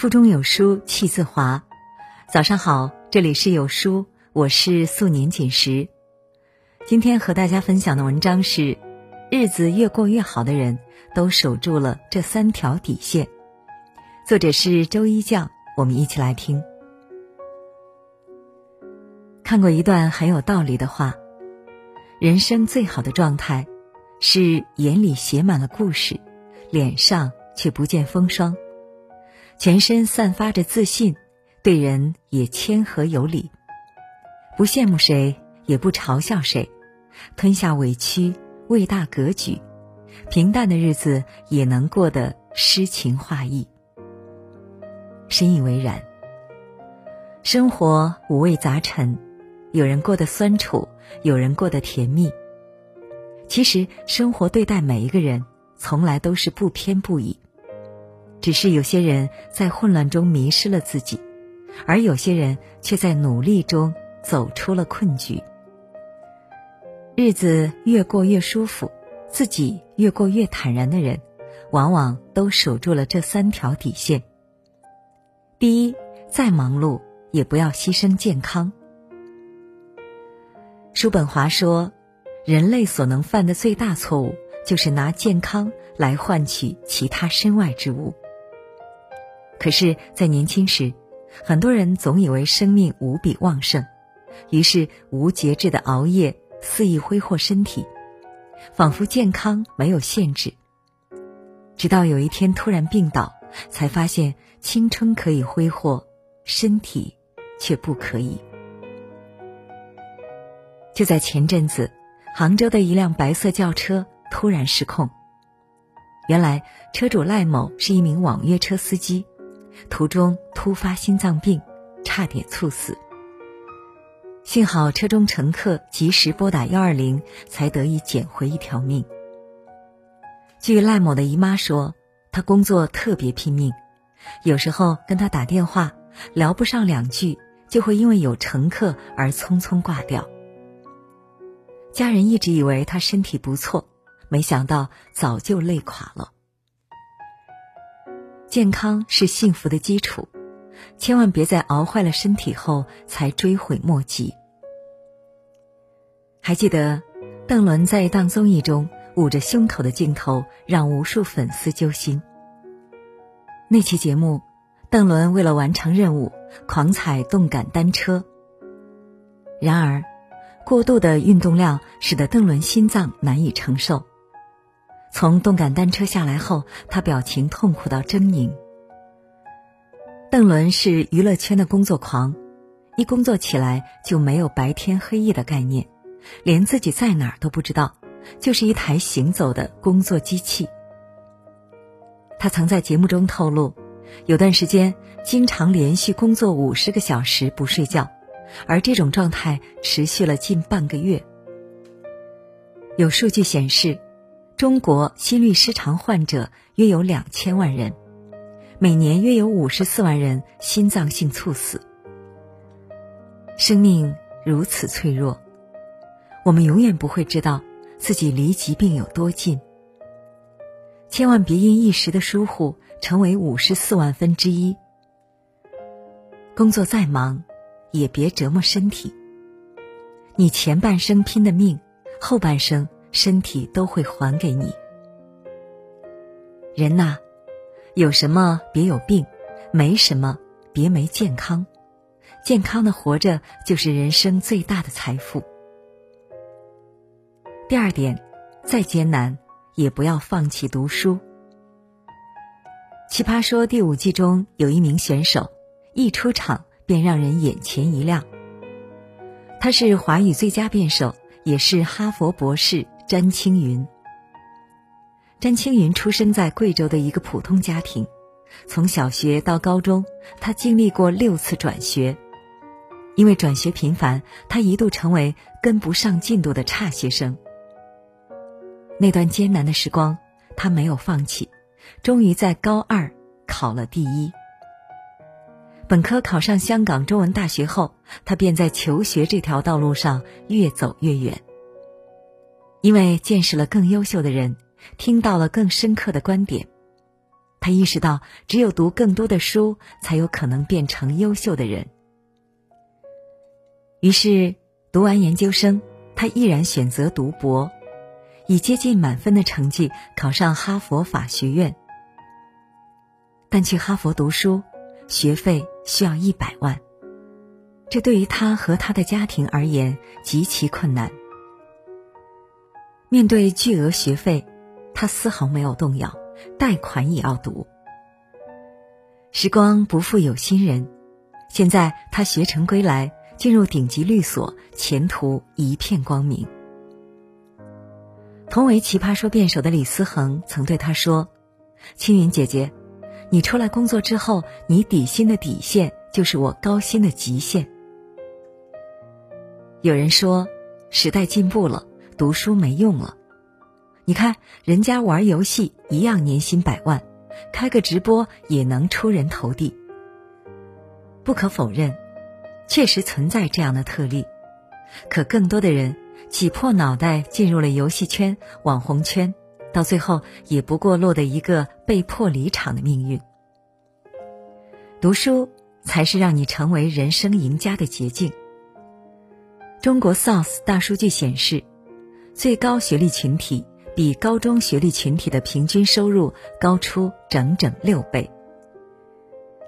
腹中有书气自华。早上好，这里是有书，我是素年锦时。今天和大家分享的文章是：日子越过越好的人，都守住了这三条底线。作者是周一酱，我们一起来听。看过一段很有道理的话：人生最好的状态，是眼里写满了故事，脸上却不见风霜。全身散发着自信，对人也谦和有礼，不羡慕谁，也不嘲笑谁，吞下委屈，为大格局，平淡的日子也能过得诗情画意。深以为然。生活五味杂陈，有人过得酸楚，有人过得甜蜜。其实，生活对待每一个人，从来都是不偏不倚。只是有些人在混乱中迷失了自己，而有些人却在努力中走出了困局。日子越过越舒服，自己越过越坦然的人，往往都守住了这三条底线。第一，再忙碌也不要牺牲健康。叔本华说：“人类所能犯的最大错误，就是拿健康来换取其他身外之物。”可是，在年轻时，很多人总以为生命无比旺盛，于是无节制的熬夜，肆意挥霍身体，仿佛健康没有限制。直到有一天突然病倒，才发现青春可以挥霍，身体却不可以。就在前阵子，杭州的一辆白色轿车突然失控。原来，车主赖某是一名网约车司机。途中突发心脏病，差点猝死。幸好车中乘客及时拨打幺二零，才得以捡回一条命。据赖某的姨妈说，她工作特别拼命，有时候跟她打电话聊不上两句，就会因为有乘客而匆匆挂掉。家人一直以为她身体不错，没想到早就累垮了。健康是幸福的基础，千万别在熬坏了身体后才追悔莫及。还记得邓伦在一档综艺中捂着胸口的镜头，让无数粉丝揪心。那期节目，邓伦为了完成任务，狂踩动感单车。然而，过度的运动量使得邓伦心脏难以承受。从动感单车下来后，他表情痛苦到狰狞。邓伦是娱乐圈的工作狂，一工作起来就没有白天黑夜的概念，连自己在哪儿都不知道，就是一台行走的工作机器。他曾在节目中透露，有段时间经常连续工作五十个小时不睡觉，而这种状态持续了近半个月。有数据显示。中国心律失常患者约有两千万人，每年约有五十四万人心脏性猝死。生命如此脆弱，我们永远不会知道自己离疾病有多近。千万别因一时的疏忽成为五十四万分之一。工作再忙，也别折磨身体。你前半生拼的命，后半生。身体都会还给你。人呐，有什么别有病，没什么别没健康。健康的活着就是人生最大的财富。第二点，再艰难也不要放弃读书。奇葩说第五季中有一名选手，一出场便让人眼前一亮。他是华语最佳辩手，也是哈佛博士。詹青云。詹青云出生在贵州的一个普通家庭，从小学到高中，他经历过六次转学。因为转学频繁，他一度成为跟不上进度的差学生。那段艰难的时光，他没有放弃，终于在高二考了第一。本科考上香港中文大学后，他便在求学这条道路上越走越远。因为见识了更优秀的人，听到了更深刻的观点，他意识到，只有读更多的书，才有可能变成优秀的人。于是，读完研究生，他毅然选择读博，以接近满分的成绩考上哈佛法学院。但去哈佛读书，学费需要一百万，这对于他和他的家庭而言极其困难。面对巨额学费，他丝毫没有动摇。贷款也要读。时光不负有心人，现在他学成归来，进入顶级律所，前途一片光明。同为奇葩说辩手的李思恒曾对他说：“青云姐姐，你出来工作之后，你底薪的底线就是我高薪的极限。”有人说，时代进步了，读书没用了。你看，人家玩游戏一样年薪百万，开个直播也能出人头地。不可否认，确实存在这样的特例，可更多的人挤破脑袋进入了游戏圈、网红圈，到最后也不过落得一个被迫离场的命运。读书才是让你成为人生赢家的捷径。中国 SOS 大数据显示，最高学历群体。比高中学历群体的平均收入高出整整六倍。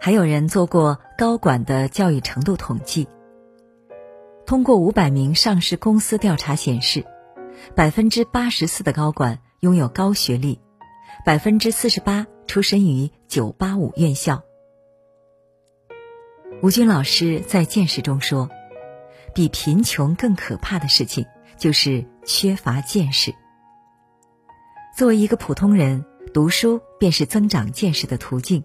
还有人做过高管的教育程度统计，通过五百名上市公司调查显示，百分之八十四的高管拥有高学历，百分之四十八出身于九八五院校。吴军老师在见识中说，比贫穷更可怕的事情就是缺乏见识。作为一个普通人，读书便是增长见识的途径。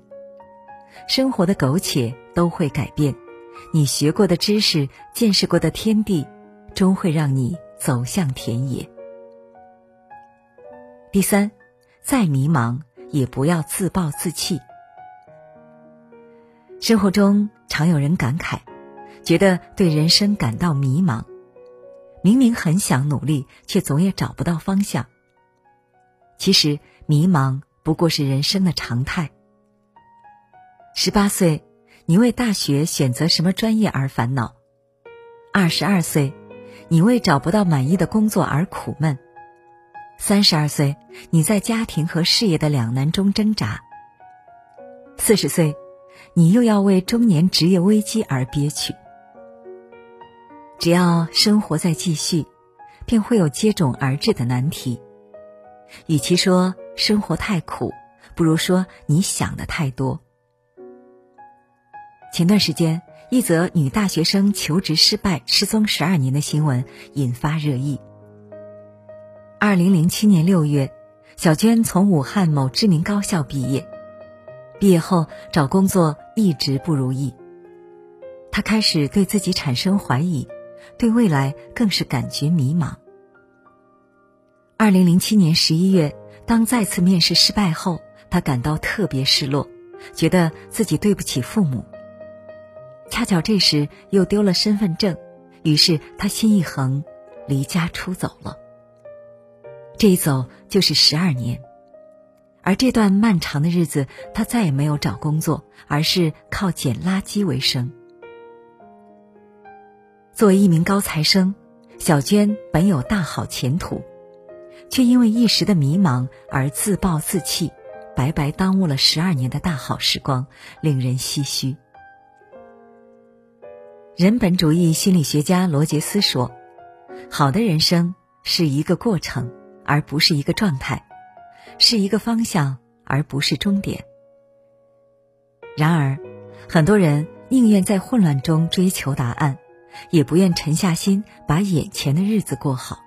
生活的苟且都会改变，你学过的知识、见识过的天地，终会让你走向田野。第三，再迷茫也不要自暴自弃。生活中常有人感慨，觉得对人生感到迷茫，明明很想努力，却总也找不到方向。其实，迷茫不过是人生的常态。十八岁，你为大学选择什么专业而烦恼；二十二岁，你为找不到满意的工作而苦闷；三十二岁，你在家庭和事业的两难中挣扎；四十岁，你又要为中年职业危机而憋屈。只要生活在继续，便会有接踵而至的难题。与其说生活太苦，不如说你想的太多。前段时间，一则女大学生求职失败、失踪十二年的新闻引发热议。二零零七年六月，小娟从武汉某知名高校毕业，毕业后找工作一直不如意。她开始对自己产生怀疑，对未来更是感觉迷茫。二零零七年十一月，当再次面试失败后，他感到特别失落，觉得自己对不起父母。恰巧这时又丢了身份证，于是他心一横，离家出走了。这一走就是十二年，而这段漫长的日子，他再也没有找工作，而是靠捡垃圾为生。作为一名高材生，小娟本有大好前途。却因为一时的迷茫而自暴自弃，白白耽误了十二年的大好时光，令人唏嘘。人本主义心理学家罗杰斯说：“好的人生是一个过程，而不是一个状态；是一个方向，而不是终点。”然而，很多人宁愿在混乱中追求答案，也不愿沉下心把眼前的日子过好。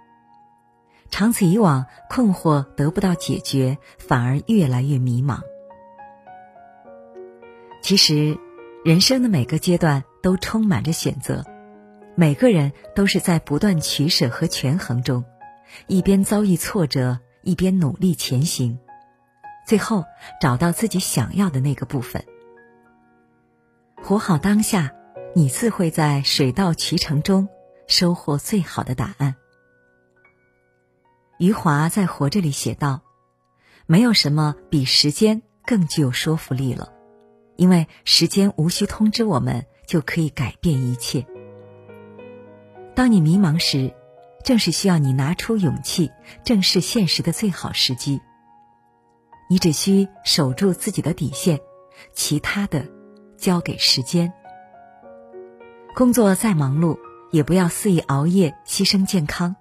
长此以往，困惑得不到解决，反而越来越迷茫。其实，人生的每个阶段都充满着选择，每个人都是在不断取舍和权衡中，一边遭遇挫折，一边努力前行，最后找到自己想要的那个部分。活好当下，你自会在水到渠成中收获最好的答案。余华在《活着》里写道：“没有什么比时间更具有说服力了，因为时间无需通知我们，就可以改变一切。当你迷茫时，正是需要你拿出勇气正视现实的最好时机。你只需守住自己的底线，其他的交给时间。工作再忙碌，也不要肆意熬夜牺牲健康；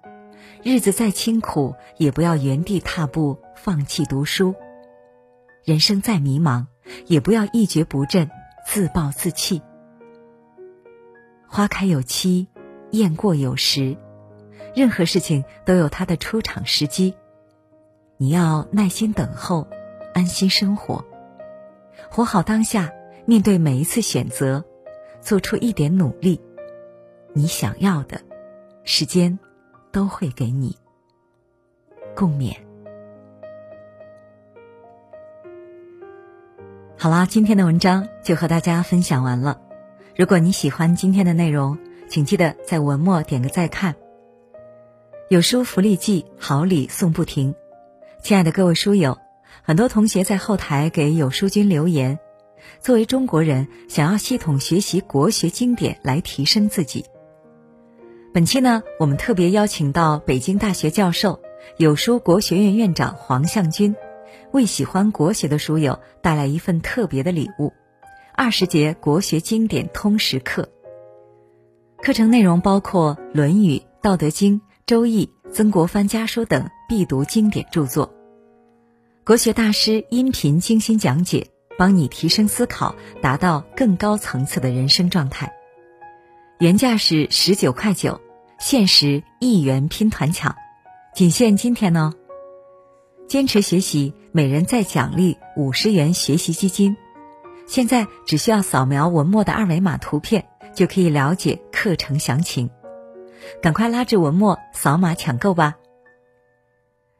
日子再清苦，也不要原地踏步放弃读书。人生再迷茫，也不要一蹶不振自暴自弃。花开有期，雁过有时，任何事情都有它的出场时机。你要耐心等候。安心生活，活好当下，面对每一次选择，做出一点努力，你想要的，时间都会给你。共勉。好啦，今天的文章就和大家分享完了。如果你喜欢今天的内容，请记得在文末点个再看。有书福利季，好礼送不停。亲爱的各位书友。很多同学在后台给有书君留言，作为中国人，想要系统学习国学经典来提升自己。本期呢，我们特别邀请到北京大学教授、有书国学院院长黄向军，为喜欢国学的书友带来一份特别的礼物——二十节国学经典通识课。课程内容包括《论语》《道德经》《周易》《曾国藩家书》等必读经典著作。国学大师音频精心讲解，帮你提升思考，达到更高层次的人生状态。原价是十九块九，限时一元拼团抢，仅限今天哦。坚持学习，每人再奖励五十元学习基金。现在只需要扫描文末的二维码图片，就可以了解课程详情。赶快拉至文末扫码抢购吧。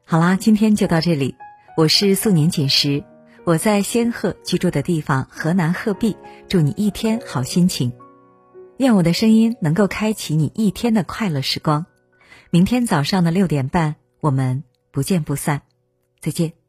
好啦，今天就到这里。我是素年锦时，我在仙鹤居住的地方河南鹤壁，祝你一天好心情。愿我的声音能够开启你一天的快乐时光。明天早上的六点半，我们不见不散。再见。